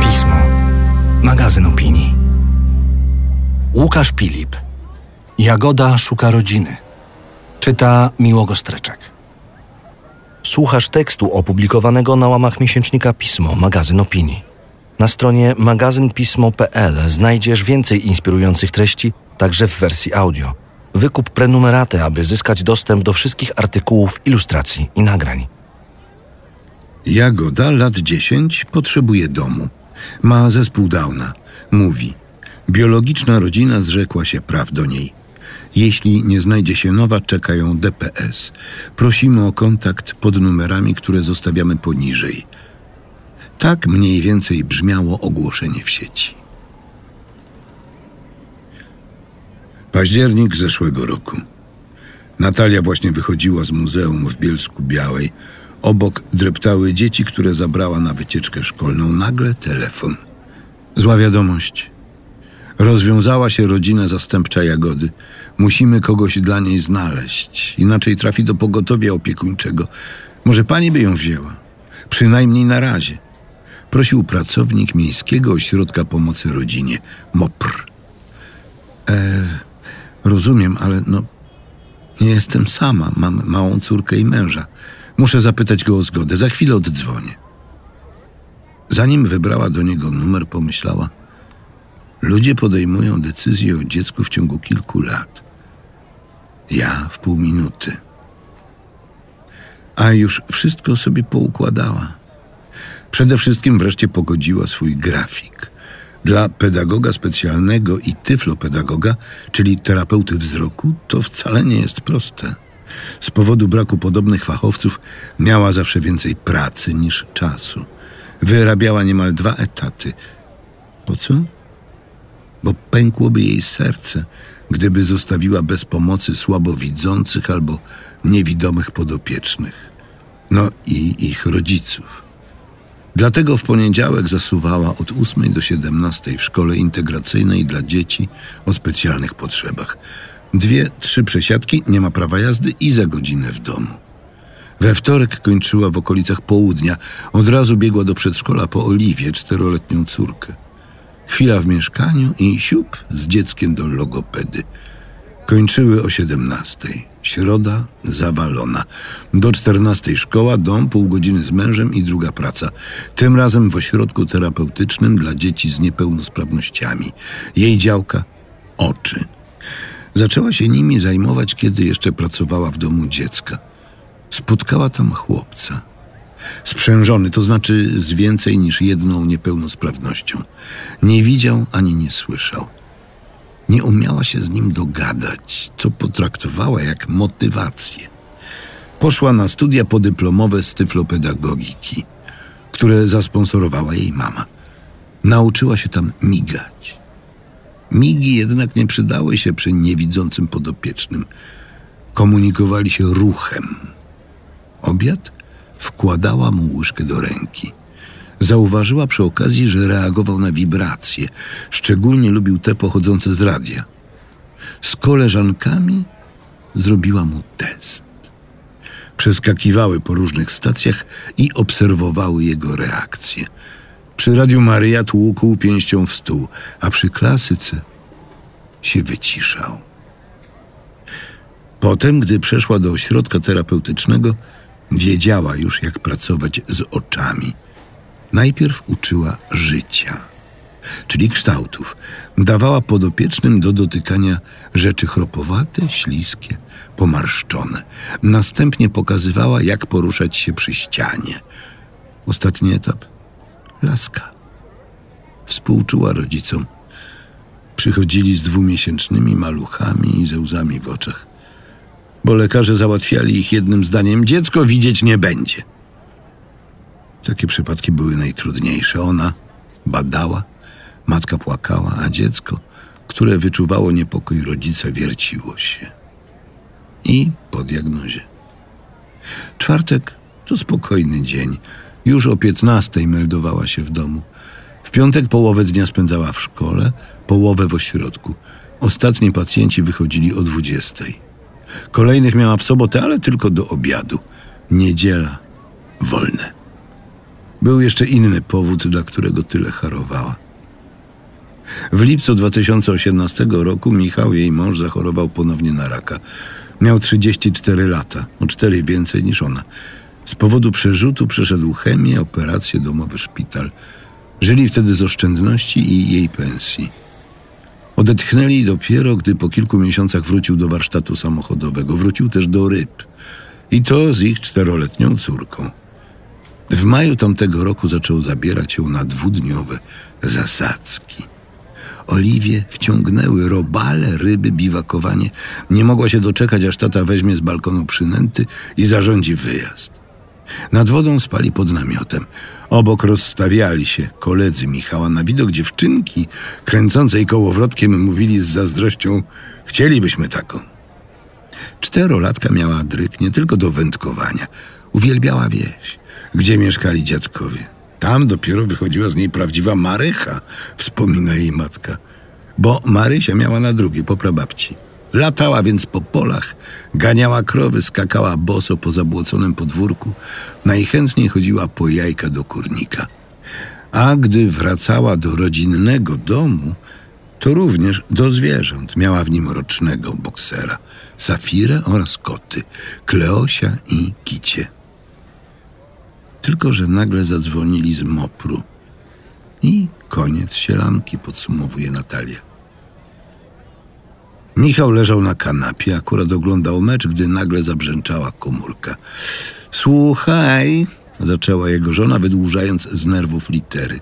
Pismo. Magazyn opinii. Łukasz Pilip. Jagoda szuka rodziny. Czyta Miłogo Streczek. Słuchasz tekstu opublikowanego na łamach miesięcznika Pismo, magazyn opinii. Na stronie magazynpismo.pl znajdziesz więcej inspirujących treści, także w wersji audio. Wykup prenumeratę, aby zyskać dostęp do wszystkich artykułów, ilustracji i nagrań. Jagoda, lat 10, potrzebuje domu. Ma zespół Downa. Mówi. Biologiczna rodzina zrzekła się praw do niej. Jeśli nie znajdzie się nowa, czekają DPS. Prosimy o kontakt pod numerami, które zostawiamy poniżej. Tak mniej więcej brzmiało ogłoszenie w sieci. Październik zeszłego roku. Natalia właśnie wychodziła z muzeum w Bielsku Białej. Obok dreptały dzieci, które zabrała na wycieczkę szkolną. Nagle telefon. Zła wiadomość. Rozwiązała się rodzina zastępcza Jagody. Musimy kogoś dla niej znaleźć, inaczej trafi do pogotowia opiekuńczego. Może pani by ją wzięła? Przynajmniej na razie. Prosił pracownik Miejskiego Ośrodka Pomocy Rodzinie, MOPR. E, rozumiem, ale no, nie jestem sama. Mam małą córkę i męża. Muszę zapytać go o zgodę. Za chwilę oddzwonię. Zanim wybrała do niego numer, pomyślała – Ludzie podejmują decyzje o dziecku w ciągu kilku lat. Ja w pół minuty. A już wszystko sobie poukładała. Przede wszystkim wreszcie pogodziła swój grafik. Dla pedagoga specjalnego i tyflopedagoga, czyli terapeuty wzroku, to wcale nie jest proste. Z powodu braku podobnych fachowców miała zawsze więcej pracy niż czasu. Wyrabiała niemal dwa etaty. Po co? bo pękłoby jej serce, gdyby zostawiła bez pomocy słabowidzących albo niewidomych podopiecznych. No i ich rodziców. Dlatego w poniedziałek zasuwała od 8 do 17 w szkole integracyjnej dla dzieci o specjalnych potrzebach. Dwie, trzy przesiadki, nie ma prawa jazdy i za godzinę w domu. We wtorek kończyła w okolicach południa. Od razu biegła do przedszkola po Oliwie, czteroletnią córkę. Chwila w mieszkaniu i siup z dzieckiem do logopedy. Kończyły o siedemnastej. Środa zawalona. Do czternastej szkoła, dom, pół godziny z mężem i druga praca. Tym razem w ośrodku terapeutycznym dla dzieci z niepełnosprawnościami. Jej działka oczy. Zaczęła się nimi zajmować, kiedy jeszcze pracowała w domu dziecka. Spotkała tam chłopca sprzężony, to znaczy z więcej niż jedną niepełnosprawnością. Nie widział ani nie słyszał. Nie umiała się z nim dogadać, co potraktowała jak motywację. Poszła na studia podyplomowe z tyflopedagogiki, które zasponsorowała jej mama. Nauczyła się tam migać. Migi jednak nie przydały się przy niewidzącym podopiecznym. Komunikowali się ruchem. Obiad? wkładała mu łyżkę do ręki. Zauważyła przy okazji, że reagował na wibracje. Szczególnie lubił te pochodzące z radia. Z koleżankami zrobiła mu test. Przeskakiwały po różnych stacjach i obserwowały jego reakcje. Przy Radiu Maryja tłukł pięścią w stół, a przy klasyce się wyciszał. Potem, gdy przeszła do ośrodka terapeutycznego, Wiedziała już, jak pracować z oczami. Najpierw uczyła życia, czyli kształtów. Dawała podopiecznym do dotykania rzeczy chropowate, śliskie, pomarszczone. Następnie pokazywała, jak poruszać się przy ścianie. Ostatni etap laska. Współczuła rodzicom. Przychodzili z dwumiesięcznymi maluchami i ze łzami w oczach bo lekarze załatwiali ich jednym zdaniem: dziecko widzieć nie będzie. Takie przypadki były najtrudniejsze. Ona badała, matka płakała, a dziecko, które wyczuwało niepokój rodzica, wierciło się. I po diagnozie. Czwartek to spokojny dzień. Już o piętnastej meldowała się w domu. W piątek połowę dnia spędzała w szkole, połowę w ośrodku. Ostatni pacjenci wychodzili o dwudziestej. Kolejnych miała w sobotę, ale tylko do obiadu. Niedziela wolne. Był jeszcze inny powód, dla którego tyle harowała. W lipcu 2018 roku Michał, jej mąż, zachorował ponownie na raka. Miał 34 lata, o 4 więcej niż ona. Z powodu przerzutu przeszedł chemię, operację, domowy szpital. Żyli wtedy z oszczędności i jej pensji. Odetchnęli dopiero, gdy po kilku miesiącach wrócił do warsztatu samochodowego. Wrócił też do ryb. I to z ich czteroletnią córką. W maju tamtego roku zaczął zabierać ją na dwudniowe zasadzki. Oliwie wciągnęły robale, ryby, biwakowanie. Nie mogła się doczekać, aż tata weźmie z balkonu przynęty i zarządzi wyjazd. Nad wodą spali pod namiotem. Obok rozstawiali się koledzy Michała. Na widok dziewczynki kręcącej kołowrotkiem mówili z zazdrością chcielibyśmy taką. Czterolatka miała dryk nie tylko do wędkowania. Uwielbiała wieś, gdzie mieszkali dziadkowie. Tam dopiero wychodziła z niej prawdziwa Marycha, wspomina jej matka. Bo Marysia miała na drugie po prababci. Latała więc po polach, ganiała krowy, skakała boso po zabłoconym podwórku, najchętniej chodziła po jajka do kurnika. A gdy wracała do rodzinnego domu, to również do zwierząt. Miała w nim rocznego boksera, Safirę oraz koty, Kleosia i Kicie. Tylko, że nagle zadzwonili z Mopru. I koniec sielanki, podsumowuje Natalia. Michał leżał na kanapie, akurat oglądał mecz, gdy nagle zabrzęczała komórka. Słuchaj, zaczęła jego żona, wydłużając z nerwów litery.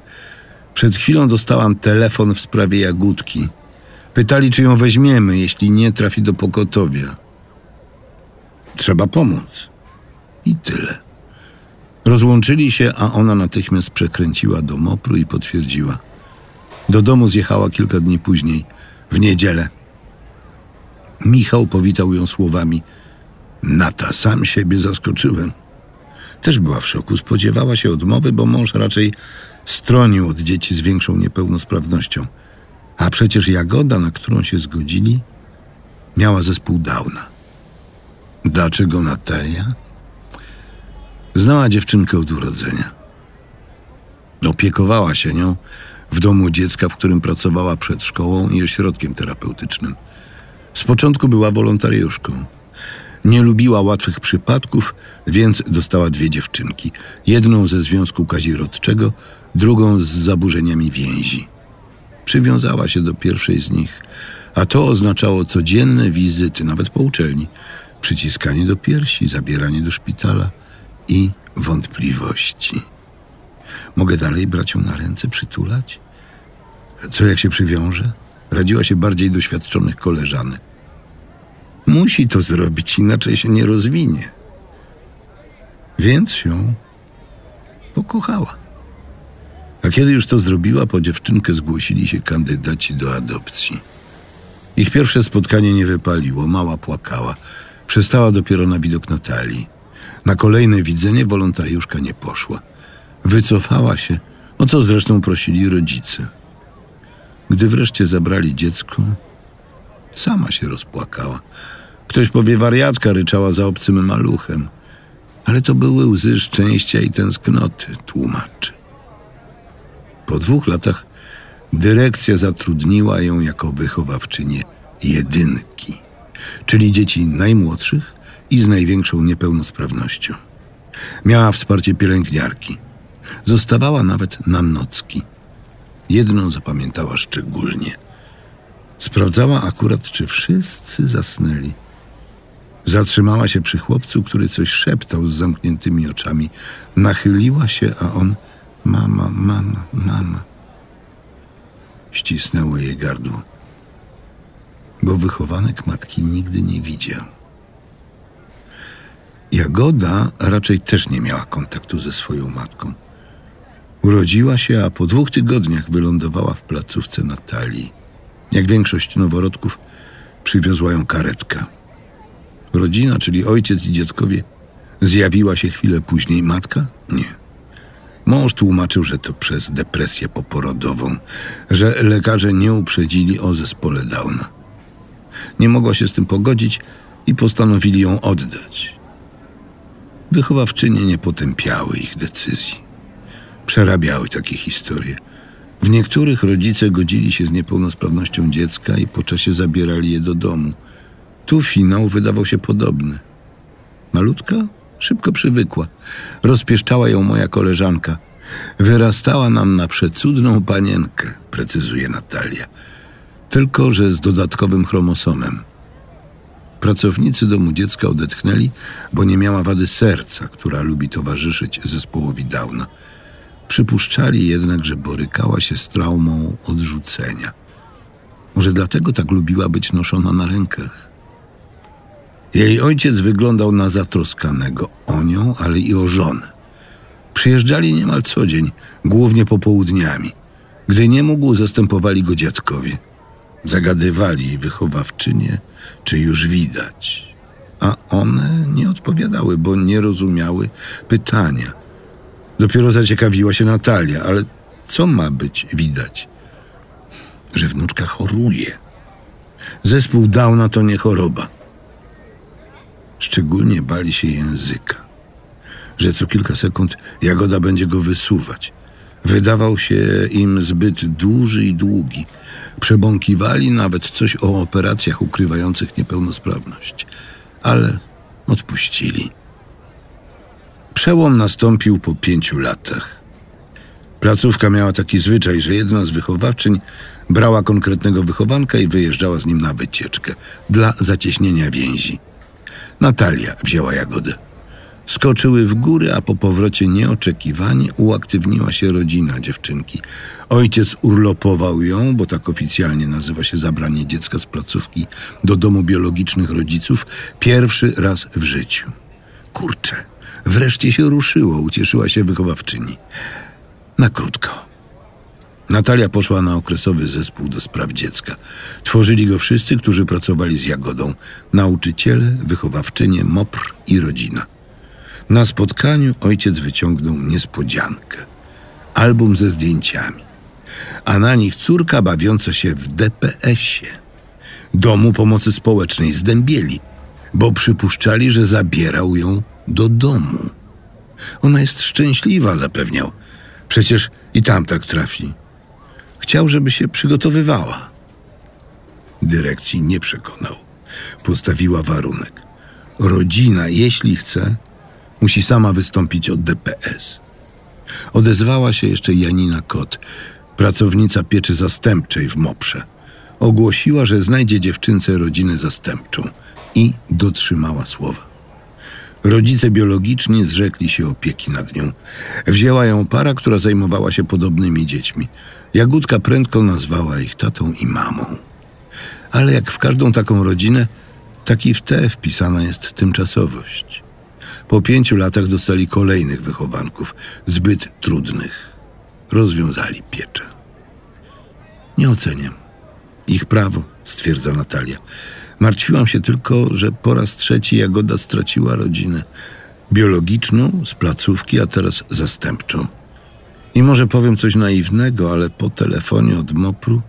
Przed chwilą dostałam telefon w sprawie jagódki. Pytali, czy ją weźmiemy, jeśli nie trafi do pokotowia. Trzeba pomóc. I tyle. Rozłączyli się, a ona natychmiast przekręciła do Mopru i potwierdziła. Do domu zjechała kilka dni później, w niedzielę. Michał powitał ją słowami: Nata, sam siebie zaskoczyłem. Też była w szoku, spodziewała się odmowy, bo mąż raczej stronił od dzieci z większą niepełnosprawnością. A przecież Jagoda, na którą się zgodzili, miała zespół Downa. Dlaczego Natalia? Znała dziewczynkę od urodzenia. Opiekowała się nią w domu dziecka, w którym pracowała przed szkołą i ośrodkiem terapeutycznym. Z początku była wolontariuszką. Nie lubiła łatwych przypadków, więc dostała dwie dziewczynki. Jedną ze związku kazirodczego, drugą z zaburzeniami więzi. Przywiązała się do pierwszej z nich, a to oznaczało codzienne wizyty, nawet po uczelni, przyciskanie do piersi, zabieranie do szpitala i wątpliwości. Mogę dalej brać ją na ręce, przytulać? Co jak się przywiąże? Radziła się bardziej doświadczonych koleżanek. Musi to zrobić, inaczej się nie rozwinie. Więc ją pokochała. A kiedy już to zrobiła, po dziewczynkę zgłosili się kandydaci do adopcji. Ich pierwsze spotkanie nie wypaliło, mała płakała. Przestała dopiero na widok Natalii. Na kolejne widzenie wolontariuszka nie poszła. Wycofała się, o co zresztą prosili rodzice. Gdy wreszcie zabrali dziecko, sama się rozpłakała. Ktoś powie wariatka, ryczała za obcym maluchem. Ale to były łzy szczęścia i tęsknoty, tłumaczy. Po dwóch latach dyrekcja zatrudniła ją jako wychowawczynię jedynki, czyli dzieci najmłodszych i z największą niepełnosprawnością. Miała wsparcie pielęgniarki. Zostawała nawet na nocki. Jedną zapamiętała szczególnie. Sprawdzała akurat, czy wszyscy zasnęli. Zatrzymała się przy chłopcu, który coś szeptał z zamkniętymi oczami. Nachyliła się, a on mama, mama, mama. Ścisnęło jej gardło, bo wychowanek matki nigdy nie widział. Jagoda raczej też nie miała kontaktu ze swoją matką. Urodziła się, a po dwóch tygodniach wylądowała w placówce Natalii. Jak większość noworodków, przywiozła ją karetka. Rodzina, czyli ojciec i dziadkowie, zjawiła się chwilę później. Matka? Nie. Mąż tłumaczył, że to przez depresję poporodową, że lekarze nie uprzedzili o zespole Downa. Nie mogła się z tym pogodzić i postanowili ją oddać. Wychowawczynie nie potępiały ich decyzji. Przerabiały takie historie. W niektórych rodzice godzili się z niepełnosprawnością dziecka i po czasie zabierali je do domu. Tu finał wydawał się podobny. Malutka szybko przywykła. Rozpieszczała ją moja koleżanka. Wyrastała nam na przecudną panienkę, precyzuje Natalia. Tylko, że z dodatkowym chromosomem. Pracownicy domu dziecka odetchnęli, bo nie miała wady serca, która lubi towarzyszyć zespołowi Downa. Przypuszczali jednak, że borykała się z traumą odrzucenia. Może dlatego tak lubiła być noszona na rękach. Jej ojciec wyglądał na zatroskanego o nią, ale i o żonę. Przyjeżdżali niemal co dzień, głównie popołudniami. Gdy nie mógł, zastępowali go dziadkowie. Zagadywali wychowawczynie, czy już widać. A one nie odpowiadały, bo nie rozumiały pytania. Dopiero zaciekawiła się Natalia, ale co ma być widać? Że wnuczka choruje. Zespół Downa to nie choroba. Szczególnie bali się języka, że co kilka sekund Jagoda będzie go wysuwać. Wydawał się im zbyt duży i długi. Przebąkiwali nawet coś o operacjach ukrywających niepełnosprawność, ale odpuścili. Przełom nastąpił po pięciu latach. Placówka miała taki zwyczaj, że jedna z wychowawczyń brała konkretnego wychowanka i wyjeżdżała z nim na wycieczkę dla zacieśnienia więzi. Natalia wzięła jagodę. Skoczyły w góry, a po powrocie nieoczekiwanie uaktywniła się rodzina dziewczynki. Ojciec urlopował ją, bo tak oficjalnie nazywa się zabranie dziecka z placówki do domu biologicznych rodziców, pierwszy raz w życiu. Kurczę, wreszcie się ruszyło, ucieszyła się wychowawczyni. Na krótko. Natalia poszła na okresowy zespół do spraw dziecka. Tworzyli go wszyscy, którzy pracowali z Jagodą. Nauczyciele, wychowawczynie, MOPR i rodzina. Na spotkaniu ojciec wyciągnął niespodziankę. Album ze zdjęciami. A na nich córka bawiąca się w DPS-ie. Domu Pomocy Społecznej z Dębieli, bo przypuszczali, że zabierał ją do domu. Ona jest szczęśliwa, zapewniał. Przecież i tam tak trafi. Chciał, żeby się przygotowywała. Dyrekcji nie przekonał. Postawiła warunek. Rodzina, jeśli chce, musi sama wystąpić od DPS. Odezwała się jeszcze Janina Kot, pracownica pieczy zastępczej w Moprze. Ogłosiła, że znajdzie dziewczynce rodzinę zastępczą i dotrzymała słowa. Rodzice biologiczni zrzekli się opieki nad nią. Wzięła ją para, która zajmowała się podobnymi dziećmi. Jagódka prędko nazwała ich tatą i mamą. Ale jak w każdą taką rodzinę, tak i w tę wpisana jest tymczasowość. Po pięciu latach dostali kolejnych wychowanków, zbyt trudnych. Rozwiązali pieczę. Nie oceniam. Ich prawo, stwierdza Natalia. Martwiłam się tylko, że po raz trzeci Jagoda straciła rodzinę. Biologiczną, z placówki, a teraz zastępczą. I może powiem coś naiwnego, ale po telefonie od Mopru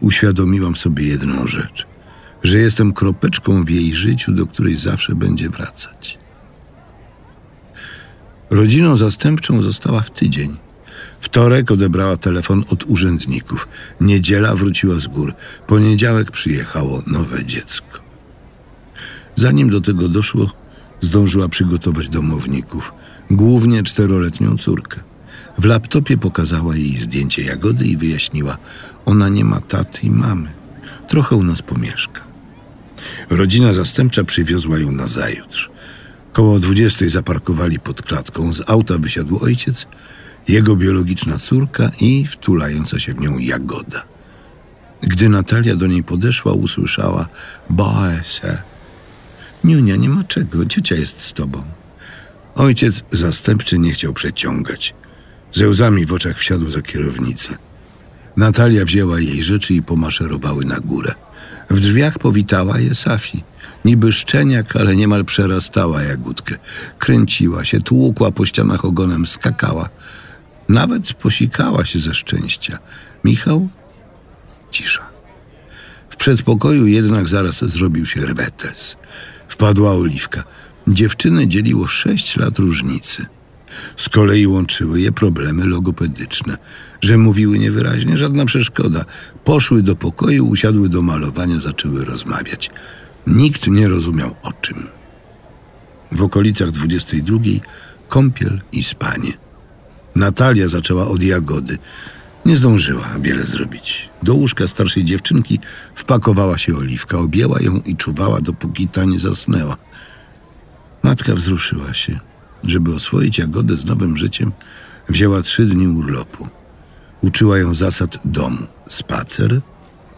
uświadomiłam sobie jedną rzecz. Że jestem kropeczką w jej życiu, do której zawsze będzie wracać. Rodziną zastępczą została w tydzień. Wtorek odebrała telefon od urzędników. Niedziela wróciła z gór. Poniedziałek przyjechało nowe dziecko. Zanim do tego doszło, zdążyła przygotować domowników, głównie czteroletnią córkę. W laptopie pokazała jej zdjęcie Jagody i wyjaśniła, ona nie ma taty i mamy. Trochę u nas pomieszka. Rodzina zastępcza przywiozła ją na zajutrz. Koło dwudziestej zaparkowali pod klatką. Z auta wysiadł ojciec, jego biologiczna córka i wtulająca się w nią Jagoda. Gdy Natalia do niej podeszła, usłyszała Baese. Niunia, nie ma czego, ciocia jest z tobą. Ojciec zastępczy nie chciał przeciągać. Ze łzami w oczach wsiadł za kierownicę. Natalia wzięła jej rzeczy i pomaszerowały na górę. W drzwiach powitała je Safi. Niby szczeniak, ale niemal przerastała jagódkę. Kręciła się, tłukła po ścianach ogonem, skakała. Nawet posikała się ze szczęścia. Michał? Cisza. W przedpokoju jednak zaraz zrobił się rwetes. Wpadła Oliwka. Dziewczyny dzieliło sześć lat różnicy. Z kolei łączyły je problemy logopedyczne, że mówiły niewyraźnie, żadna przeszkoda. Poszły do pokoju, usiadły do malowania, zaczęły rozmawiać. Nikt nie rozumiał o czym. W okolicach 22 kąpiel i spanie. Natalia zaczęła od jagody. Nie zdążyła wiele zrobić. Do łóżka starszej dziewczynki wpakowała się oliwka, objęła ją i czuwała, dopóki ta nie zasnęła. Matka wzruszyła się. Żeby oswoić Jagodę z nowym życiem, wzięła trzy dni urlopu. Uczyła ją zasad domu. Spacer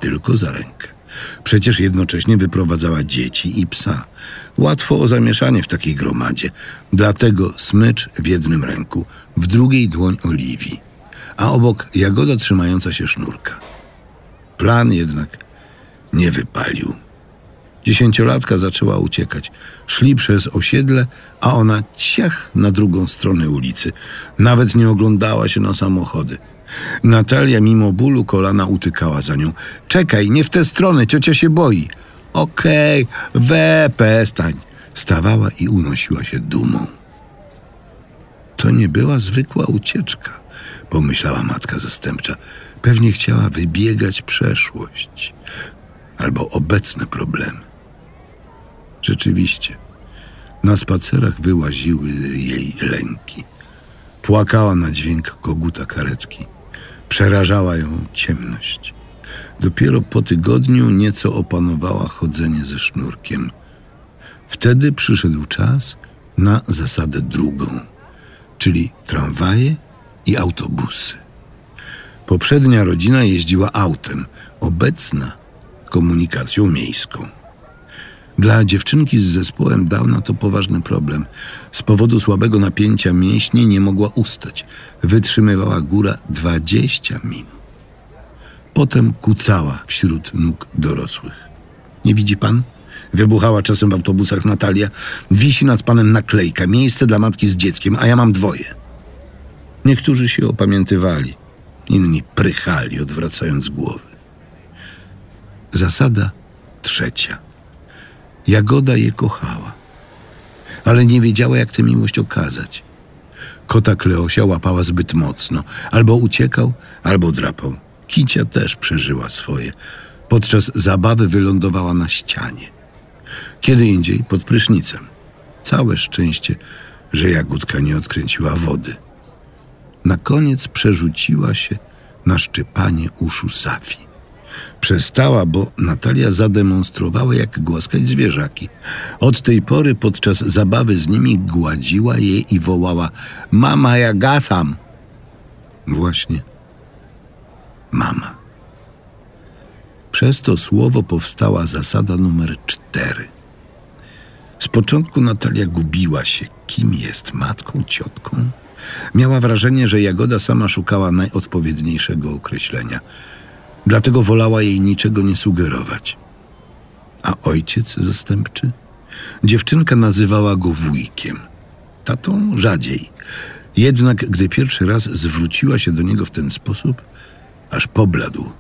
tylko za rękę. Przecież jednocześnie wyprowadzała dzieci i psa. Łatwo o zamieszanie w takiej gromadzie. Dlatego smycz w jednym ręku, w drugiej dłoń Oliwii, a obok Jagoda trzymająca się sznurka. Plan jednak nie wypalił. Dziesięciolatka zaczęła uciekać. Szli przez osiedle, a ona ciach na drugą stronę ulicy. Nawet nie oglądała się na samochody. Natalia mimo bólu kolana utykała za nią. Czekaj, nie w tę stronę, ciocia się boi. Okej, okay, we, pestań. Stawała i unosiła się dumą. To nie była zwykła ucieczka, pomyślała matka zastępcza. Pewnie chciała wybiegać przeszłość albo obecne problemy. Rzeczywiście, na spacerach wyłaziły jej lęki. Płakała na dźwięk koguta karetki. Przerażała ją ciemność. Dopiero po tygodniu nieco opanowała chodzenie ze sznurkiem. Wtedy przyszedł czas na zasadę drugą, czyli tramwaje i autobusy. Poprzednia rodzina jeździła autem, obecna komunikacją miejską. Dla dziewczynki z zespołem Downa to poważny problem. Z powodu słabego napięcia mięśni nie mogła ustać. Wytrzymywała góra 20 minut. Potem kucała wśród nóg dorosłych. Nie widzi pan? Wybuchała czasem w autobusach Natalia. Wisi nad panem naklejka, miejsce dla matki z dzieckiem, a ja mam dwoje. Niektórzy się opamiętywali, inni prychali, odwracając głowy. Zasada trzecia. Jagoda je kochała, ale nie wiedziała, jak tę miłość okazać. Kota Kleosia łapała zbyt mocno, albo uciekał, albo drapał. Kicia też przeżyła swoje. Podczas zabawy wylądowała na ścianie. Kiedy indziej pod prysznicem. Całe szczęście, że Jagódka nie odkręciła wody. Na koniec przerzuciła się na szczypanie uszu Safi. Przestała, bo Natalia zademonstrowała, jak głaskać zwierzaki. Od tej pory podczas zabawy z nimi gładziła je i wołała Mama, ja gasam. Właśnie. Mama. Przez to słowo powstała zasada numer cztery. Z początku Natalia gubiła się, kim jest matką, ciotką. Miała wrażenie, że Jagoda sama szukała najodpowiedniejszego określenia – Dlatego wolała jej niczego nie sugerować. A ojciec zastępczy? Dziewczynka nazywała go wujkiem. Tatą rzadziej. Jednak gdy pierwszy raz zwróciła się do niego w ten sposób, aż pobladł.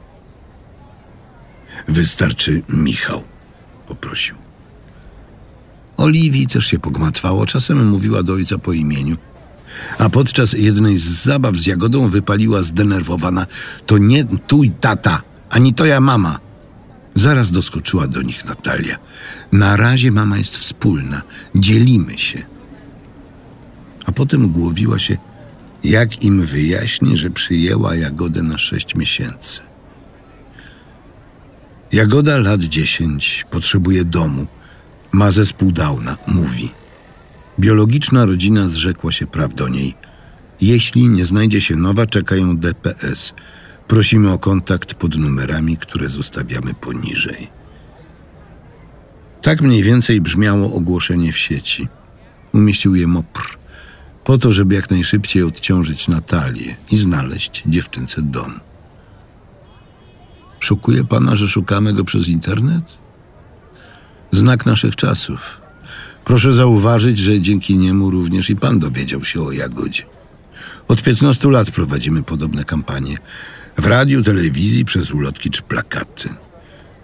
Wystarczy Michał, poprosił. Oliwii też się pogmatwało, czasem mówiła do ojca po imieniu – a podczas jednej z zabaw z Jagodą wypaliła zdenerwowana To nie tuj tata, ani to ja mama. Zaraz doskoczyła do nich Natalia. Na razie mama jest wspólna, dzielimy się. A potem głowiła się, jak im wyjaśni, że przyjęła Jagodę na sześć miesięcy. Jagoda lat dziesięć, potrzebuje domu, ma zespół Downa, mówi – Biologiczna rodzina zrzekła się praw do niej. Jeśli nie znajdzie się nowa, czekają DPS. Prosimy o kontakt pod numerami, które zostawiamy poniżej. Tak mniej więcej brzmiało ogłoszenie w sieci. Umieścił je MOPR, po to, żeby jak najszybciej odciążyć Natalię i znaleźć dziewczynce dom. Szukuje pana, że szukamy go przez internet? Znak naszych czasów. Proszę zauważyć, że dzięki niemu również i pan dowiedział się o Jagodzie. Od 15 lat prowadzimy podobne kampanie. W radiu, telewizji, przez ulotki czy plakaty.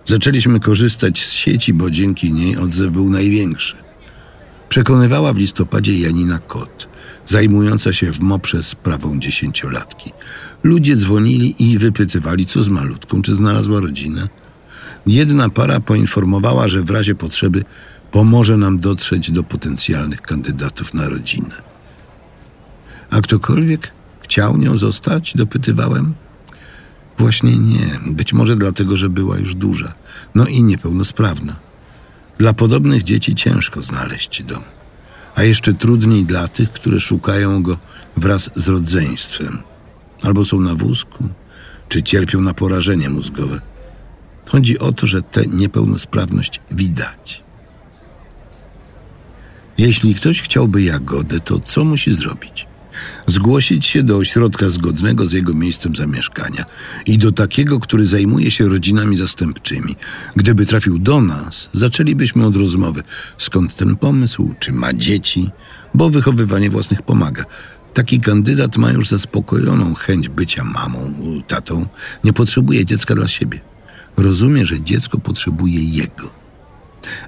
Zaczęliśmy korzystać z sieci, bo dzięki niej odzew był największy. Przekonywała w listopadzie Janina Kot, zajmująca się w MOPRze sprawą dziesięciolatki. Ludzie dzwonili i wypytywali, co z malutką, czy znalazła rodzinę. Jedna para poinformowała, że w razie potrzeby pomoże nam dotrzeć do potencjalnych kandydatów na rodzinę. A ktokolwiek chciał nią zostać? Dopytywałem. Właśnie nie. Być może dlatego, że była już duża. No i niepełnosprawna. Dla podobnych dzieci ciężko znaleźć dom. A jeszcze trudniej dla tych, które szukają go wraz z rodzeństwem. Albo są na wózku, czy cierpią na porażenie mózgowe. Chodzi o to, że tę niepełnosprawność widać. Jeśli ktoś chciałby jagodę, to co musi zrobić? Zgłosić się do ośrodka zgodnego z jego miejscem zamieszkania i do takiego, który zajmuje się rodzinami zastępczymi. Gdyby trafił do nas, zaczęlibyśmy od rozmowy. Skąd ten pomysł? Czy ma dzieci? Bo wychowywanie własnych pomaga. Taki kandydat ma już zaspokojoną chęć bycia mamą, tatą. Nie potrzebuje dziecka dla siebie. Rozumie, że dziecko potrzebuje jego.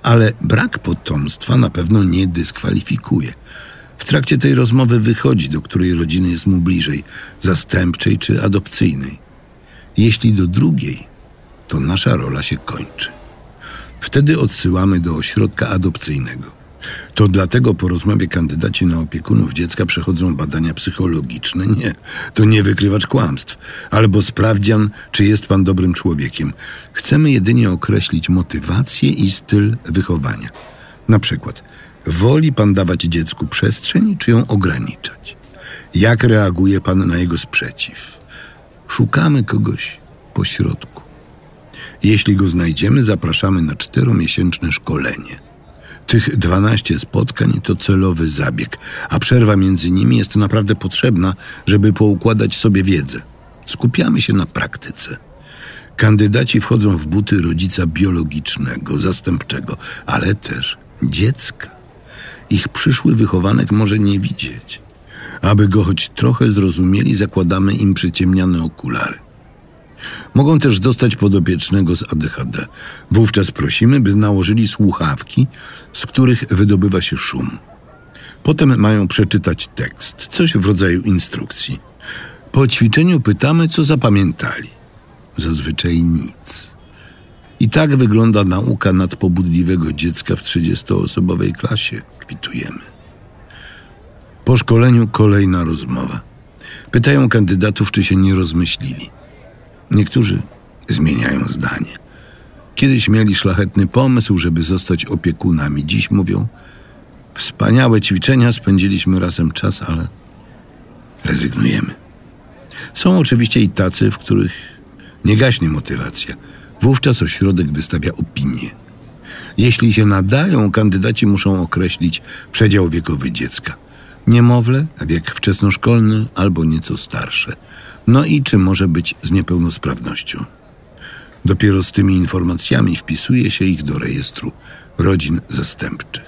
Ale brak potomstwa na pewno nie dyskwalifikuje. W trakcie tej rozmowy wychodzi, do której rodziny jest mu bliżej zastępczej czy adopcyjnej. Jeśli do drugiej, to nasza rola się kończy. Wtedy odsyłamy do ośrodka adopcyjnego. To dlatego po rozmowie kandydaci na opiekunów dziecka przechodzą badania psychologiczne. Nie, to nie wykrywacz kłamstw, albo sprawdzian, czy jest pan dobrym człowiekiem. Chcemy jedynie określić motywację i styl wychowania. Na przykład, woli pan dawać dziecku przestrzeń, czy ją ograniczać? Jak reaguje pan na jego sprzeciw? Szukamy kogoś po środku. Jeśli go znajdziemy, zapraszamy na czteromiesięczne szkolenie. Tych 12 spotkań to celowy zabieg, a przerwa między nimi jest naprawdę potrzebna, żeby poukładać sobie wiedzę. Skupiamy się na praktyce. Kandydaci wchodzą w buty rodzica biologicznego, zastępczego, ale też dziecka. Ich przyszły wychowanek może nie widzieć. Aby go choć trochę zrozumieli, zakładamy im przyciemniane okulary. Mogą też dostać podopiecznego z ADHD. Wówczas prosimy, by nałożyli słuchawki, z których wydobywa się szum. Potem mają przeczytać tekst, coś w rodzaju instrukcji. Po ćwiczeniu pytamy, co zapamiętali. Zazwyczaj nic. I tak wygląda nauka nadpobudliwego dziecka w 30-osobowej klasie. Kwitujemy. Po szkoleniu kolejna rozmowa. Pytają kandydatów, czy się nie rozmyślili. Niektórzy zmieniają zdanie. Kiedyś mieli szlachetny pomysł, żeby zostać opiekunami. Dziś mówią: Wspaniałe ćwiczenia, spędziliśmy razem czas, ale rezygnujemy. Są oczywiście i tacy, w których nie gaśnie motywacja. Wówczas ośrodek wystawia opinię. Jeśli się nadają, kandydaci muszą określić przedział wiekowy dziecka. Niemowlę, wiek wczesnoszkolny albo nieco starsze. No i czy może być z niepełnosprawnością. Dopiero z tymi informacjami wpisuje się ich do rejestru rodzin zastępczych.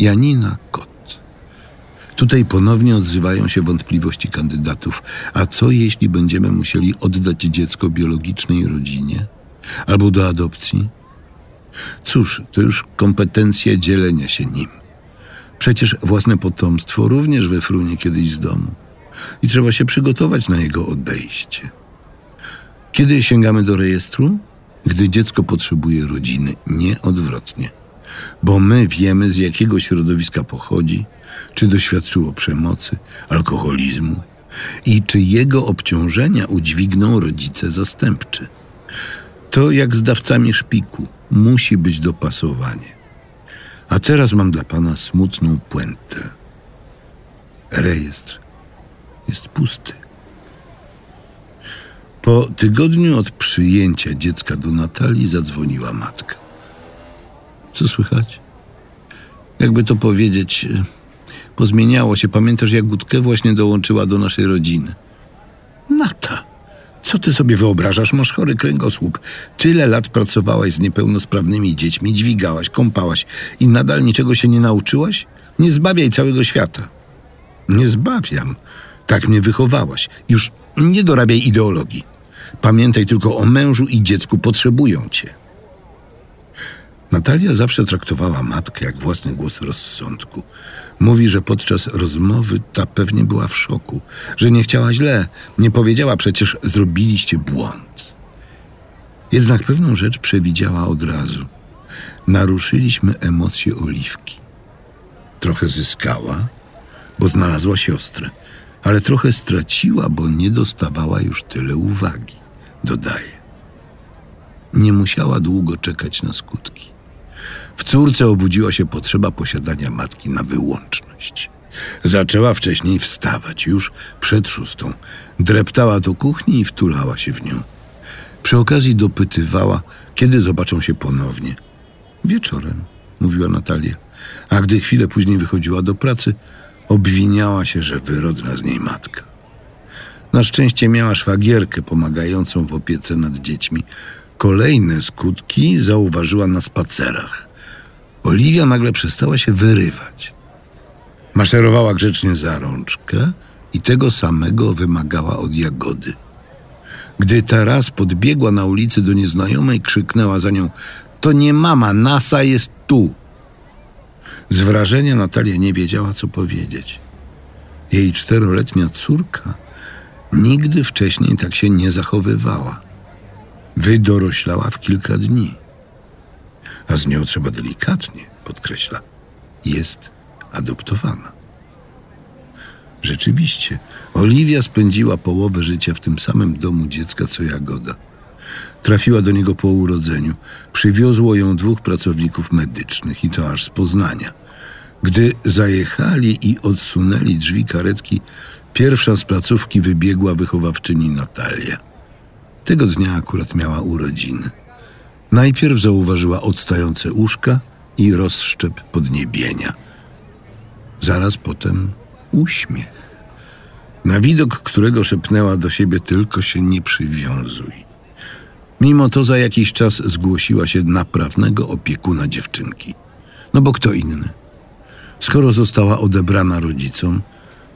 Janina Kot. Tutaj ponownie odzywają się wątpliwości kandydatów. A co jeśli będziemy musieli oddać dziecko biologicznej rodzinie albo do adopcji? Cóż, to już kompetencja dzielenia się nim. Przecież własne potomstwo również wyfrunie kiedyś z domu i trzeba się przygotować na jego odejście. Kiedy sięgamy do rejestru? Gdy dziecko potrzebuje rodziny, nie odwrotnie. Bo my wiemy, z jakiego środowiska pochodzi, czy doświadczyło przemocy, alkoholizmu i czy jego obciążenia udźwigną rodzice zastępczy. To jak z dawcami szpiku, musi być dopasowanie. A teraz mam dla pana smutną puentę. Rejestr jest pusty. Po tygodniu od przyjęcia dziecka do Natalii zadzwoniła matka. Co słychać? Jakby to powiedzieć, pozmieniało się. Pamiętasz, jak Gutkę właśnie dołączyła do naszej rodziny? Nata, co ty sobie wyobrażasz? Masz chory kręgosłup. Tyle lat pracowałaś z niepełnosprawnymi dziećmi, dźwigałaś, kąpałaś i nadal niczego się nie nauczyłaś? Nie zbawiaj całego świata. Nie zbawiam. Tak mnie wychowałaś. Już nie dorabiaj ideologii. Pamiętaj tylko o mężu i dziecku, potrzebują cię. Natalia zawsze traktowała matkę jak własny głos rozsądku. Mówi, że podczas rozmowy ta pewnie była w szoku, że nie chciała źle, nie powiedziała przecież zrobiliście błąd. Jednak pewną rzecz przewidziała od razu. Naruszyliśmy emocje Oliwki. Trochę zyskała, bo znalazła siostrę, ale trochę straciła, bo nie dostawała już tyle uwagi, dodaje. Nie musiała długo czekać na skutki. W córce obudziła się potrzeba posiadania matki na wyłączność. Zaczęła wcześniej wstawać, już przed szóstą. Dreptała do kuchni i wtulała się w nią. Przy okazji dopytywała, kiedy zobaczą się ponownie. Wieczorem, mówiła Natalia. A gdy chwilę później wychodziła do pracy, obwiniała się, że wyrodna z niej matka. Na szczęście miała szwagierkę pomagającą w opiece nad dziećmi. Kolejne skutki zauważyła na spacerach. Oliwia nagle przestała się wyrywać. Maszerowała grzecznie za rączkę i tego samego wymagała od Jagody. Gdy ta raz podbiegła na ulicy do nieznajomej, krzyknęła za nią: To nie mama, Nasa jest tu. Z wrażenia Natalia nie wiedziała, co powiedzieć. Jej czteroletnia córka nigdy wcześniej tak się nie zachowywała. Wydoroślała w kilka dni. A z nią trzeba delikatnie, podkreśla. Jest adoptowana. Rzeczywiście, Oliwia spędziła połowę życia w tym samym domu dziecka co Jagoda. Trafiła do niego po urodzeniu. Przywiozło ją dwóch pracowników medycznych i to aż z Poznania. Gdy zajechali i odsunęli drzwi karetki, pierwsza z placówki wybiegła wychowawczyni Natalia. Tego dnia akurat miała urodziny. Najpierw zauważyła odstające uszka i rozszczep podniebienia. Zaraz potem uśmiech, na widok którego szepnęła do siebie tylko się nie przywiązuj. Mimo to za jakiś czas zgłosiła się na prawnego opiekuna dziewczynki. No bo kto inny? Skoro została odebrana rodzicom,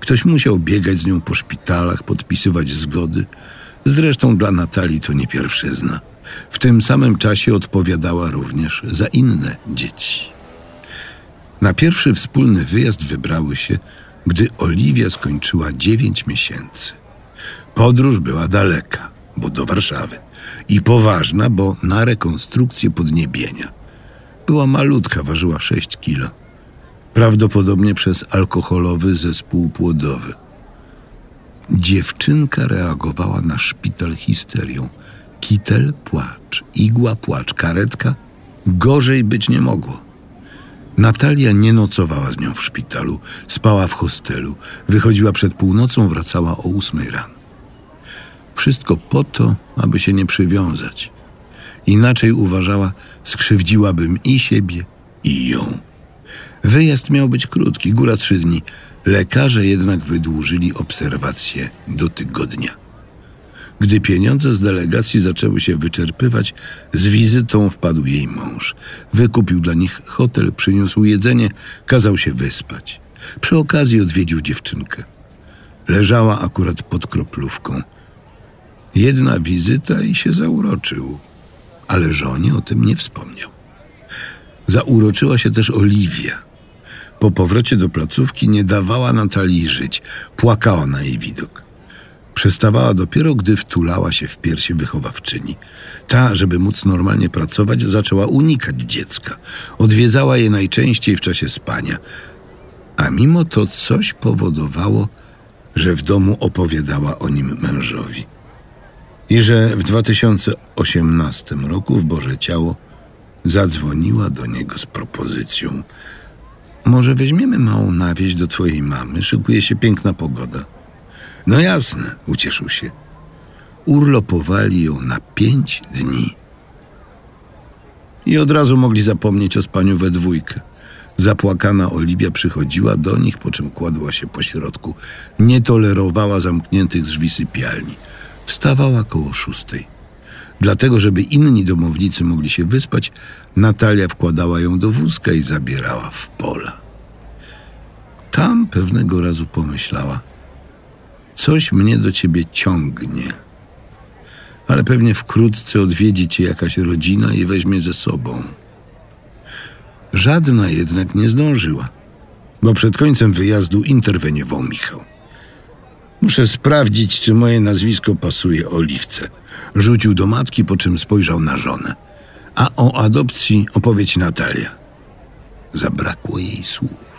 ktoś musiał biegać z nią po szpitalach, podpisywać zgody. Zresztą dla Natalii to nie pierwszyzna. W tym samym czasie odpowiadała również za inne dzieci. Na pierwszy wspólny wyjazd wybrały się, gdy Oliwia skończyła dziewięć miesięcy. Podróż była daleka, bo do Warszawy, i poważna, bo na rekonstrukcję podniebienia. Była malutka, ważyła sześć kilo. Prawdopodobnie przez alkoholowy zespół płodowy. Dziewczynka reagowała na szpital histerią. Kitel, płacz, igła, płacz, karetka. Gorzej być nie mogło. Natalia nie nocowała z nią w szpitalu, spała w hostelu, wychodziła przed północą, wracała o ósmej rano. Wszystko po to, aby się nie przywiązać. Inaczej uważała, skrzywdziłabym i siebie, i ją. Wyjazd miał być krótki, góra trzy dni. Lekarze jednak wydłużyli obserwację do tygodnia. Gdy pieniądze z delegacji zaczęły się wyczerpywać, z wizytą wpadł jej mąż. Wykupił dla nich hotel, przyniósł jedzenie, kazał się wyspać. Przy okazji odwiedził dziewczynkę. Leżała akurat pod kroplówką. Jedna wizyta i się zauroczył, ale żonie o tym nie wspomniał. Zauroczyła się też Oliwia. Po powrocie do placówki nie dawała Natalii żyć, płakała na jej widok. Przestawała dopiero, gdy wtulała się w piersi wychowawczyni. Ta, żeby móc normalnie pracować, zaczęła unikać dziecka. Odwiedzała je najczęściej w czasie spania. A mimo to coś powodowało, że w domu opowiadała o nim mężowi. I że w 2018 roku w Boże Ciało zadzwoniła do niego z propozycją. Może weźmiemy małą na wieś do twojej mamy, szykuje się piękna pogoda. No jasne, ucieszył się. Urlopowali ją na pięć dni. I od razu mogli zapomnieć o spaniu we dwójkę. Zapłakana Oliwia przychodziła do nich, po czym kładła się po środku. Nie tolerowała zamkniętych drzwi sypialni. Wstawała koło szóstej. Dlatego, żeby inni domownicy mogli się wyspać, Natalia wkładała ją do wózka i zabierała w pola. Tam pewnego razu pomyślała – Coś mnie do ciebie ciągnie. Ale pewnie wkrótce odwiedzi cię jakaś rodzina i weźmie ze sobą. Żadna jednak nie zdążyła, bo przed końcem wyjazdu interweniował Michał. Muszę sprawdzić, czy moje nazwisko pasuje Oliwce. Rzucił do matki, po czym spojrzał na żonę. A o adopcji opowiedź Natalia. Zabrakło jej słów.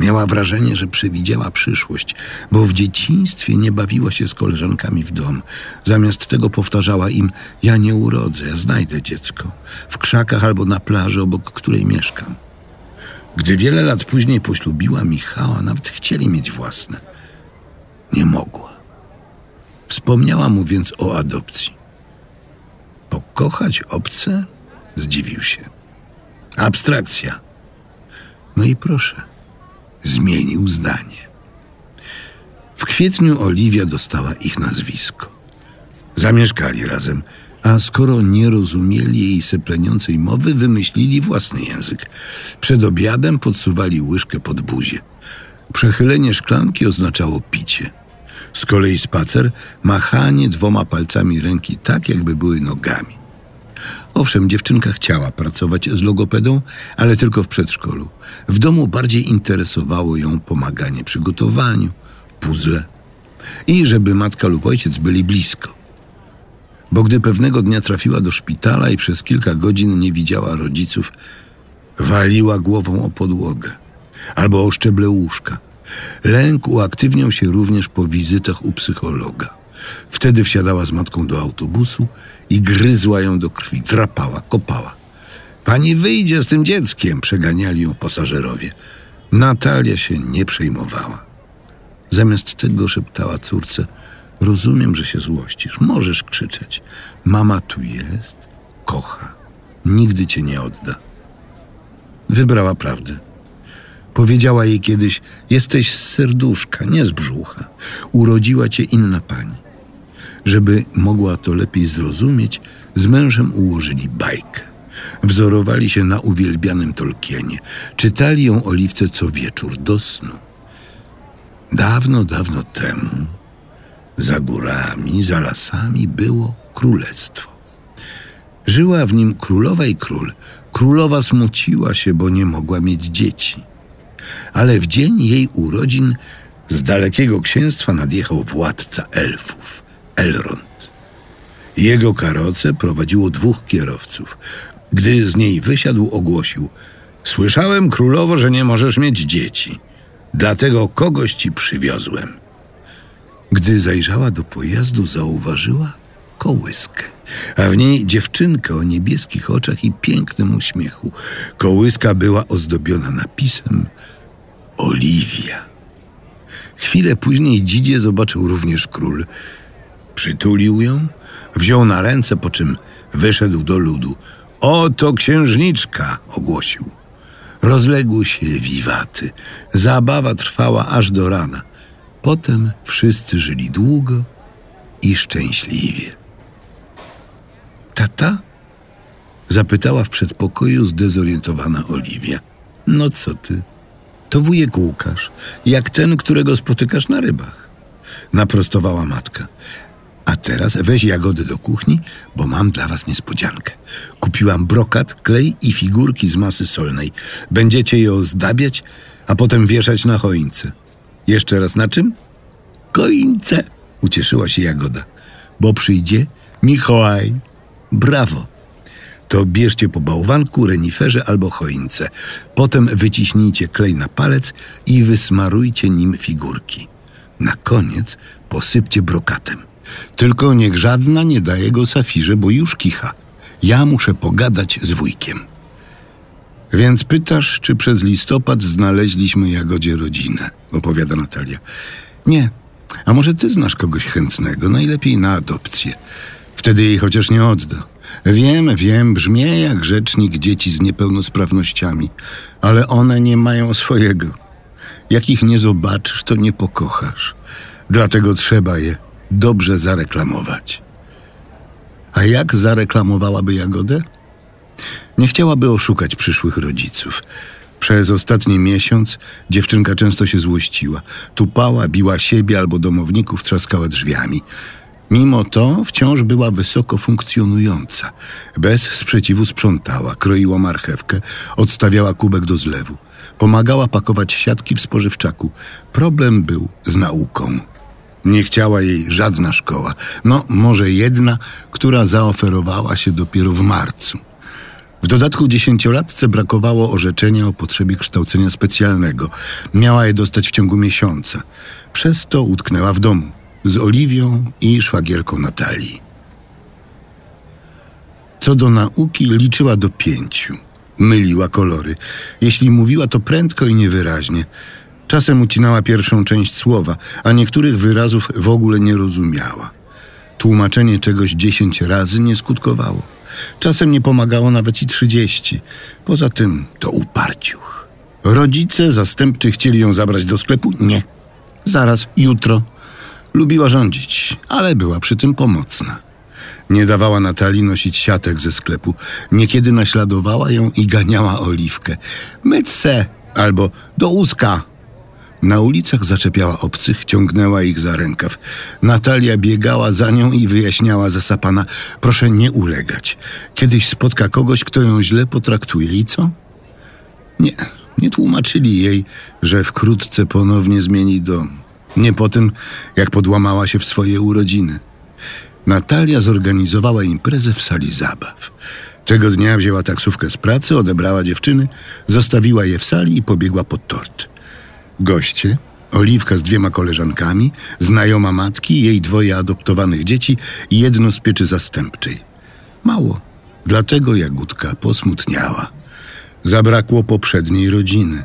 Miała wrażenie, że przewidziała przyszłość, bo w dzieciństwie nie bawiła się z koleżankami w dom. Zamiast tego powtarzała im: Ja nie urodzę, ja znajdę dziecko w krzakach albo na plaży, obok której mieszkam. Gdy wiele lat później poślubiła Michała, nawet chcieli mieć własne. Nie mogła. Wspomniała mu więc o adopcji. Pokochać obce? Zdziwił się. Abstrakcja. No i proszę zmienił zdanie. W kwietniu Oliwia dostała ich nazwisko. Zamieszkali razem, a skoro nie rozumieli jej sepleniącej mowy, wymyślili własny język. Przed obiadem podsuwali łyżkę pod buzię. Przechylenie szklanki oznaczało picie. Z kolei spacer machanie dwoma palcami ręki tak, jakby były nogami. Owszem, dziewczynka chciała pracować z logopedą, ale tylko w przedszkolu. W domu bardziej interesowało ją pomaganie przy gotowaniu, puzzle i żeby matka lub ojciec byli blisko. Bo gdy pewnego dnia trafiła do szpitala i przez kilka godzin nie widziała rodziców, waliła głową o podłogę albo o szczeble łóżka. Lęk uaktywniał się również po wizytach u psychologa. Wtedy wsiadała z matką do autobusu i gryzła ją do krwi, drapała, kopała. Pani wyjdzie z tym dzieckiem, przeganiali ją pasażerowie. Natalia się nie przejmowała. Zamiast tego szeptała córce: Rozumiem, że się złościsz, możesz krzyczeć. Mama tu jest, kocha, nigdy cię nie odda. Wybrała prawdę. Powiedziała jej kiedyś: Jesteś z serduszka, nie z brzucha. Urodziła cię inna pani. Żeby mogła to lepiej zrozumieć, z mężem ułożyli bajkę. Wzorowali się na uwielbianym Tolkienie. Czytali ją Oliwce co wieczór do snu. Dawno, dawno temu, za górami, za lasami było królestwo. Żyła w nim królowa i król. Królowa smuciła się, bo nie mogła mieć dzieci. Ale w dzień jej urodzin z dalekiego księstwa nadjechał władca elfów. Elrond. Jego karoce prowadziło dwóch kierowców. Gdy z niej wysiadł, ogłosił: Słyszałem królowo, że nie możesz mieć dzieci. Dlatego kogoś ci przywiozłem. Gdy zajrzała do pojazdu, zauważyła kołyskę, a w niej dziewczynkę o niebieskich oczach i pięknym uśmiechu. Kołyska była ozdobiona napisem Oliwia. Chwilę później dzidzie zobaczył również król. Przytulił ją, wziął na ręce, po czym wyszedł do ludu. Oto księżniczka, ogłosił. Rozległy się wiwaty. Zabawa trwała aż do rana. Potem wszyscy żyli długo i szczęśliwie. Tata? Zapytała w przedpokoju zdezorientowana Oliwia. No co ty? To wujek Łukasz, jak ten, którego spotykasz na rybach. Naprostowała matka. Teraz weź jagody do kuchni, bo mam dla was niespodziankę. Kupiłam brokat, klej i figurki z masy solnej. Będziecie je ozdabiać, a potem wieszać na choince. Jeszcze raz na czym? Choince, ucieszyła się Jagoda. Bo przyjdzie Mikołaj. Brawo. To bierzcie po bałwanku, reniferze albo choince. Potem wyciśnijcie klej na palec i wysmarujcie nim figurki. Na koniec posypcie brokatem. Tylko niech żadna nie daje go Safirze, bo już kicha. Ja muszę pogadać z wujkiem. Więc pytasz, czy przez listopad znaleźliśmy Jagodzie rodzinę, opowiada Natalia. Nie. A może ty znasz kogoś chętnego, najlepiej na adopcję. Wtedy jej chociaż nie odda. Wiem, wiem, brzmię jak rzecznik dzieci z niepełnosprawnościami, ale one nie mają swojego. Jak ich nie zobaczysz, to nie pokochasz. Dlatego trzeba je dobrze zareklamować. A jak zareklamowałaby Jagodę? Nie chciałaby oszukać przyszłych rodziców. Przez ostatni miesiąc dziewczynka często się złościła. Tupała, biła siebie albo domowników, trzaskała drzwiami. Mimo to wciąż była wysoko funkcjonująca. Bez sprzeciwu sprzątała, kroiła marchewkę, odstawiała kubek do zlewu. Pomagała pakować siatki w spożywczaku. Problem był z nauką. Nie chciała jej żadna szkoła. No, może jedna, która zaoferowała się dopiero w marcu. W dodatku dziesięciolatce brakowało orzeczenia o potrzebie kształcenia specjalnego. Miała je dostać w ciągu miesiąca. Przez to utknęła w domu z Oliwią i szwagierką Natalii. Co do nauki, liczyła do pięciu. Myliła kolory. Jeśli mówiła, to prędko i niewyraźnie. Czasem ucinała pierwszą część słowa, a niektórych wyrazów w ogóle nie rozumiała. Tłumaczenie czegoś dziesięć razy nie skutkowało. Czasem nie pomagało nawet i trzydzieści. Poza tym to uparciuch. Rodzice zastępczy chcieli ją zabrać do sklepu? Nie. Zaraz, jutro. Lubiła rządzić, ale była przy tym pomocna. Nie dawała Natalii nosić siatek ze sklepu. Niekiedy naśladowała ją i ganiała oliwkę. Myć se albo do łuska. Na ulicach zaczepiała obcych, ciągnęła ich za rękaw. Natalia biegała za nią i wyjaśniała zasapana: Proszę nie ulegać. Kiedyś spotka kogoś, kto ją źle potraktuje i co? Nie, nie tłumaczyli jej, że wkrótce ponownie zmieni dom. Nie po tym, jak podłamała się w swoje urodziny. Natalia zorganizowała imprezę w sali zabaw. Tego dnia wzięła taksówkę z pracy, odebrała dziewczyny, zostawiła je w sali i pobiegła pod tort. Goście, Oliwka z dwiema koleżankami, znajoma matki, jej dwoje adoptowanych dzieci i jedno z pieczy zastępczej. Mało, dlatego Jagódka posmutniała. Zabrakło poprzedniej rodziny.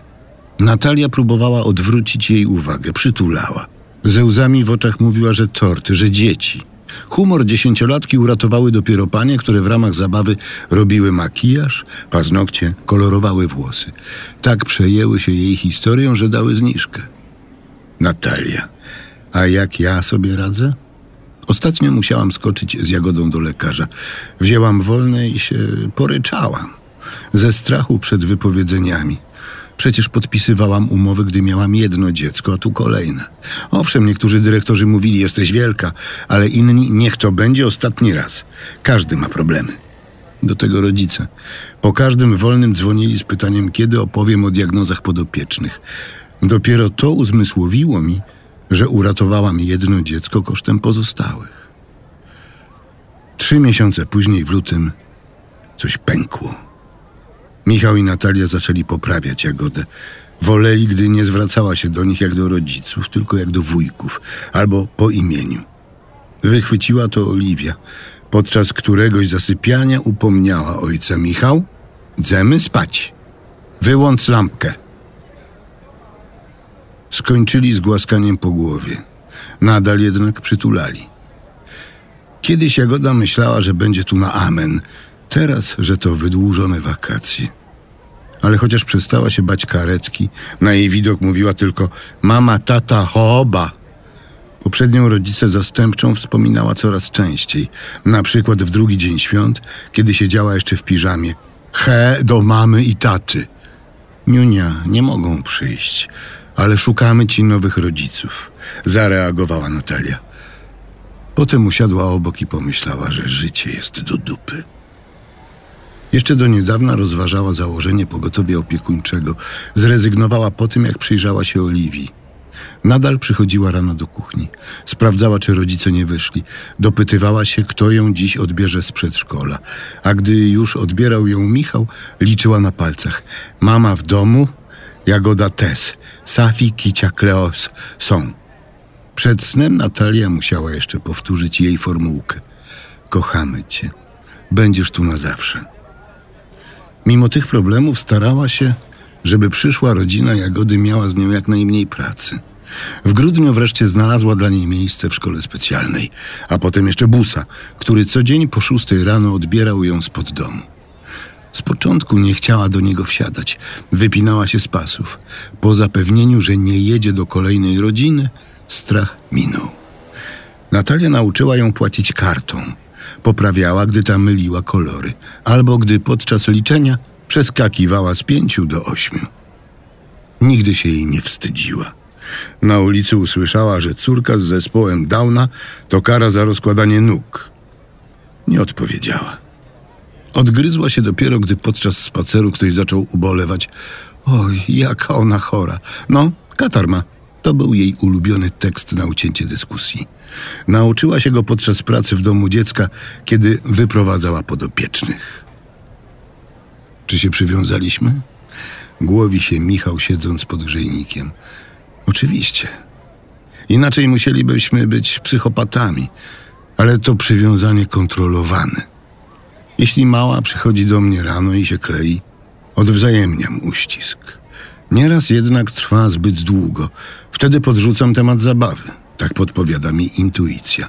Natalia próbowała odwrócić jej uwagę, przytulała. Ze łzami w oczach mówiła, że tort, że dzieci. Humor dziesięciolatki uratowały dopiero panie, które w ramach zabawy robiły makijaż, paznokcie, kolorowały włosy. Tak przejęły się jej historią, że dały zniżkę. Natalia, a jak ja sobie radzę? Ostatnio musiałam skoczyć z Jagodą do lekarza. Wzięłam wolne i się poryczałam. Ze strachu przed wypowiedzeniami. Przecież podpisywałam umowy, gdy miałam jedno dziecko, a tu kolejne. Owszem, niektórzy dyrektorzy mówili, jesteś wielka, ale inni, niech to będzie ostatni raz. Każdy ma problemy. Do tego rodzice. Po każdym wolnym dzwonili z pytaniem, kiedy opowiem o diagnozach podopiecznych. Dopiero to uzmysłowiło mi, że uratowałam jedno dziecko kosztem pozostałych. Trzy miesiące później, w lutym, coś pękło. Michał i Natalia zaczęli poprawiać Jagodę. Woleli, gdy nie zwracała się do nich jak do rodziców, tylko jak do wujków, albo po imieniu. Wychwyciła to Oliwia, podczas któregoś zasypiania upomniała ojca Michał, dzemy spać. Wyłącz lampkę. Skończyli z głaskaniem po głowie. Nadal jednak przytulali. Kiedyś Jagoda myślała, że będzie tu na amen. Teraz, że to wydłużone wakacje ale chociaż przestała się bać karetki, na jej widok mówiła tylko mama, tata, hooba. Poprzednią rodzicę zastępczą wspominała coraz częściej, na przykład w drugi dzień świąt, kiedy siedziała jeszcze w piżamie. He do mamy i taty. Niunia, nie mogą przyjść, ale szukamy ci nowych rodziców, zareagowała Natalia. Potem usiadła obok i pomyślała, że życie jest do dupy. Jeszcze do niedawna rozważała założenie pogotowia opiekuńczego. Zrezygnowała po tym, jak przyjrzała się Oliwii. Nadal przychodziła rano do kuchni. Sprawdzała, czy rodzice nie wyszli. Dopytywała się, kto ją dziś odbierze z przedszkola. A gdy już odbierał ją Michał, liczyła na palcach. Mama w domu, Jagoda Tes, Safi, Kicia, Kleos są. Przed snem Natalia musiała jeszcze powtórzyć jej formułkę. Kochamy cię. Będziesz tu na zawsze. Mimo tych problemów starała się, żeby przyszła rodzina Jagody miała z nią jak najmniej pracy. W grudniu wreszcie znalazła dla niej miejsce w szkole specjalnej, a potem jeszcze busa, który co dzień po szóstej rano odbierał ją spod domu. Z początku nie chciała do niego wsiadać, wypinała się z pasów. Po zapewnieniu, że nie jedzie do kolejnej rodziny, strach minął. Natalia nauczyła ją płacić kartą – poprawiała, gdy ta myliła kolory, albo gdy podczas liczenia przeskakiwała z pięciu do ośmiu. Nigdy się jej nie wstydziła. Na ulicy usłyszała, że córka z zespołem Downa to kara za rozkładanie nóg. Nie odpowiedziała. Odgryzła się dopiero, gdy podczas spaceru ktoś zaczął ubolewać. Oj, jaka ona chora. No, katar ma. To był jej ulubiony tekst na ucięcie dyskusji. Nauczyła się go podczas pracy w domu dziecka, kiedy wyprowadzała podopiecznych. Czy się przywiązaliśmy? Głowi się Michał siedząc pod grzejnikiem. Oczywiście. Inaczej musielibyśmy być psychopatami, ale to przywiązanie kontrolowane. Jeśli mała przychodzi do mnie rano i się klei, odwzajemniam uścisk. Nieraz jednak trwa zbyt długo. Wtedy podrzucam temat zabawy. Tak podpowiada mi intuicja.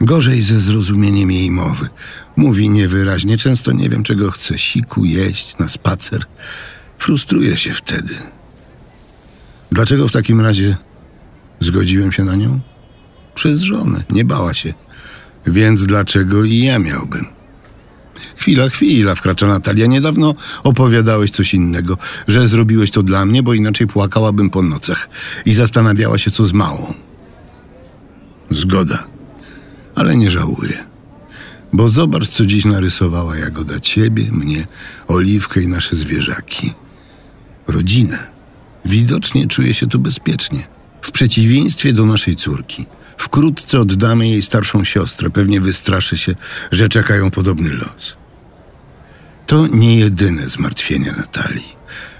Gorzej ze zrozumieniem jej mowy. Mówi niewyraźnie, często nie wiem czego chce. Siku, jeść, na spacer. Frustruję się wtedy. Dlaczego w takim razie zgodziłem się na nią? Przez żonę, nie bała się. Więc dlaczego i ja miałbym? Chwila, chwila, wkracza Natalia. Niedawno opowiadałeś coś innego, że zrobiłeś to dla mnie, bo inaczej płakałabym po nocach i zastanawiała się, co z małą. Zgoda, ale nie żałuję. Bo zobacz, co dziś narysowała Jagoda ciebie, mnie, Oliwkę i nasze zwierzaki. Rodzinę. Widocznie czuje się tu bezpiecznie. W przeciwieństwie do naszej córki. Wkrótce oddamy jej starszą siostrę. Pewnie wystraszy się, że czekają podobny los. To nie jedyne zmartwienie Natalii.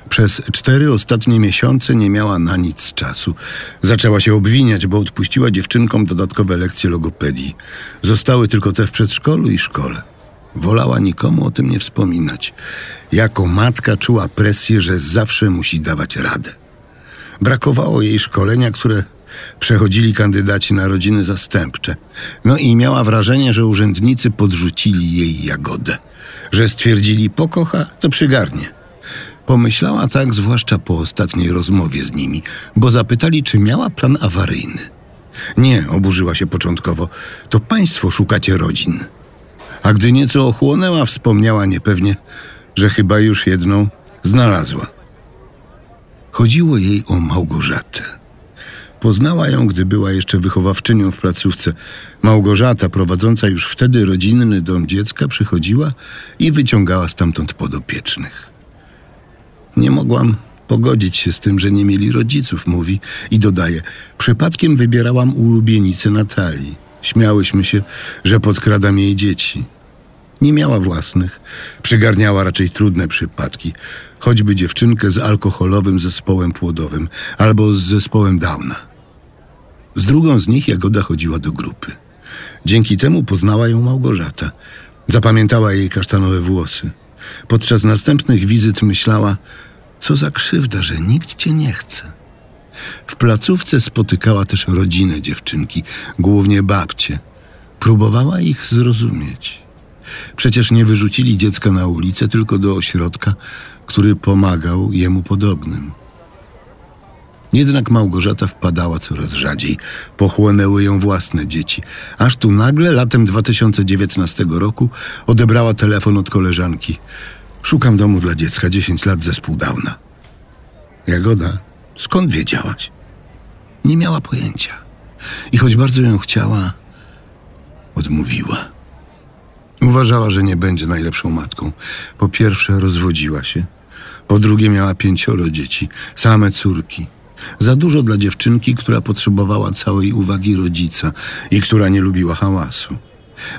Przez cztery ostatnie miesiące nie miała na nic czasu. Zaczęła się obwiniać, bo odpuściła dziewczynkom dodatkowe lekcje logopedii. Zostały tylko te w przedszkolu i szkole. Wolała nikomu o tym nie wspominać. Jako matka czuła presję, że zawsze musi dawać radę. Brakowało jej szkolenia, które przechodzili kandydaci na rodziny zastępcze. No i miała wrażenie, że urzędnicy podrzucili jej jagodę. Że stwierdzili pokocha, to przygarnie. Pomyślała tak, zwłaszcza po ostatniej rozmowie z nimi, bo zapytali, czy miała plan awaryjny. Nie, oburzyła się początkowo. To państwo szukacie rodzin. A gdy nieco ochłonęła, wspomniała niepewnie, że chyba już jedną znalazła. Chodziło jej o Małgorzatę. Poznała ją, gdy była jeszcze wychowawczynią w placówce. Małgorzata, prowadząca już wtedy rodzinny dom dziecka, przychodziła i wyciągała stamtąd podopiecznych. Nie mogłam pogodzić się z tym, że nie mieli rodziców, mówi i dodaje. Przypadkiem wybierałam ulubienicy Natalii. Śmiałyśmy się, że podkradam jej dzieci. Nie miała własnych, przygarniała raczej trudne przypadki, choćby dziewczynkę z alkoholowym zespołem płodowym albo z zespołem Downa. Z drugą z nich Jagoda chodziła do grupy. Dzięki temu poznała ją Małgorzata. Zapamiętała jej kasztanowe włosy. Podczas następnych wizyt myślała, co za krzywda, że nikt cię nie chce. W placówce spotykała też rodzinę dziewczynki, głównie babcie. Próbowała ich zrozumieć. Przecież nie wyrzucili dziecka na ulicę, tylko do ośrodka, który pomagał jemu podobnym. Jednak Małgorzata wpadała coraz rzadziej. Pochłonęły ją własne dzieci. Aż tu nagle, latem 2019 roku, odebrała telefon od koleżanki. Szukam domu dla dziecka, 10 lat zespół Downa. Jagoda, skąd wiedziałaś? Nie miała pojęcia. I choć bardzo ją chciała, odmówiła. Uważała, że nie będzie najlepszą matką. Po pierwsze, rozwodziła się. Po drugie, miała pięcioro dzieci, same córki. Za dużo dla dziewczynki, która potrzebowała całej uwagi rodzica i która nie lubiła hałasu.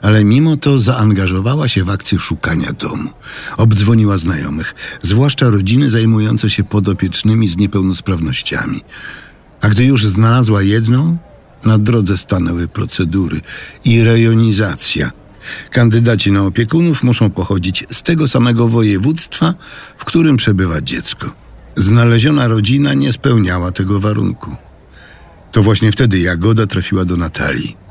Ale mimo to zaangażowała się w akcję szukania domu. Obdzwoniła znajomych, zwłaszcza rodziny zajmujące się podopiecznymi z niepełnosprawnościami. A gdy już znalazła jedną, na drodze stanęły procedury i rejonizacja. Kandydaci na opiekunów muszą pochodzić z tego samego województwa, w którym przebywa dziecko. Znaleziona rodzina nie spełniała tego warunku. To właśnie wtedy Jagoda trafiła do Natalii.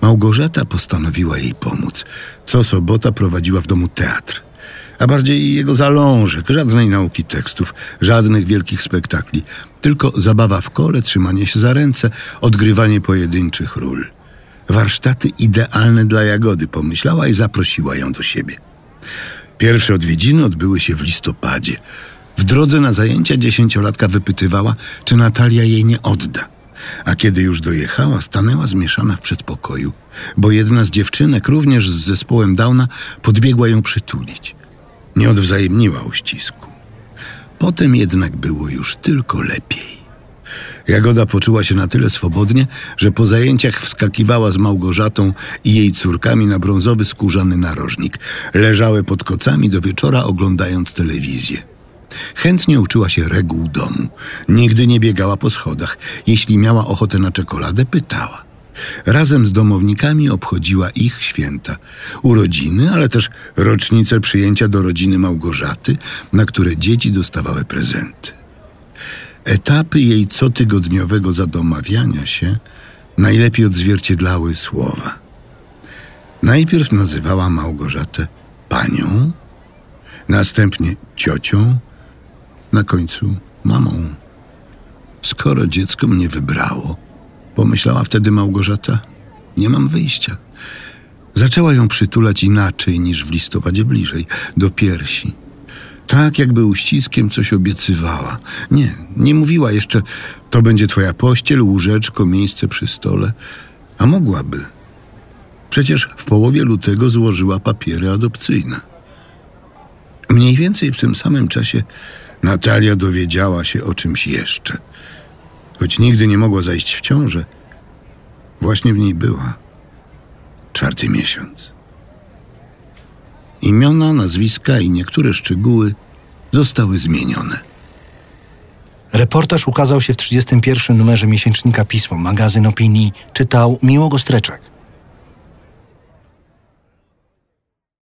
Małgorzata postanowiła jej pomóc. Co sobota prowadziła w domu teatr. A bardziej jego zalążek, żadnej nauki tekstów, żadnych wielkich spektakli. Tylko zabawa w kole, trzymanie się za ręce, odgrywanie pojedynczych ról. Warsztaty idealne dla Jagody, pomyślała i zaprosiła ją do siebie. Pierwsze odwiedziny odbyły się w listopadzie. W drodze na zajęcia dziesięciolatka wypytywała, czy Natalia jej nie odda. A kiedy już dojechała, stanęła zmieszana w przedpokoju, bo jedna z dziewczynek, również z zespołem Downa, podbiegła ją przytulić. Nie odwzajemniła uścisku. Potem jednak było już tylko lepiej. Jagoda poczuła się na tyle swobodnie, że po zajęciach wskakiwała z Małgorzatą i jej córkami na brązowy skórzany narożnik. Leżały pod kocami do wieczora oglądając telewizję. Chętnie uczyła się reguł domu. Nigdy nie biegała po schodach. Jeśli miała ochotę na czekoladę, pytała. Razem z domownikami obchodziła ich święta. Urodziny, ale też rocznice przyjęcia do rodziny Małgorzaty, na które dzieci dostawały prezenty. Etapy jej cotygodniowego zadomawiania się najlepiej odzwierciedlały słowa. Najpierw nazywała Małgorzatę panią, następnie ciocią, na końcu mamą. Skoro dziecko mnie wybrało, pomyślała wtedy Małgorzata, nie mam wyjścia. Zaczęła ją przytulać inaczej niż w listopadzie bliżej, do piersi. Tak, jakby uściskiem coś obiecywała. Nie, nie mówiła jeszcze, to będzie twoja pościel, łóżeczko, miejsce przy stole. A mogłaby. Przecież w połowie lutego złożyła papiery adopcyjne. Mniej więcej w tym samym czasie Natalia dowiedziała się o czymś jeszcze. Choć nigdy nie mogła zajść w ciążę, właśnie w niej była. Czwarty miesiąc. Imiona, nazwiska i niektóre szczegóły zostały zmienione. Reportaż ukazał się w 31 numerze miesięcznika Pismo, magazyn opinii, czytał Miłogo Streczek.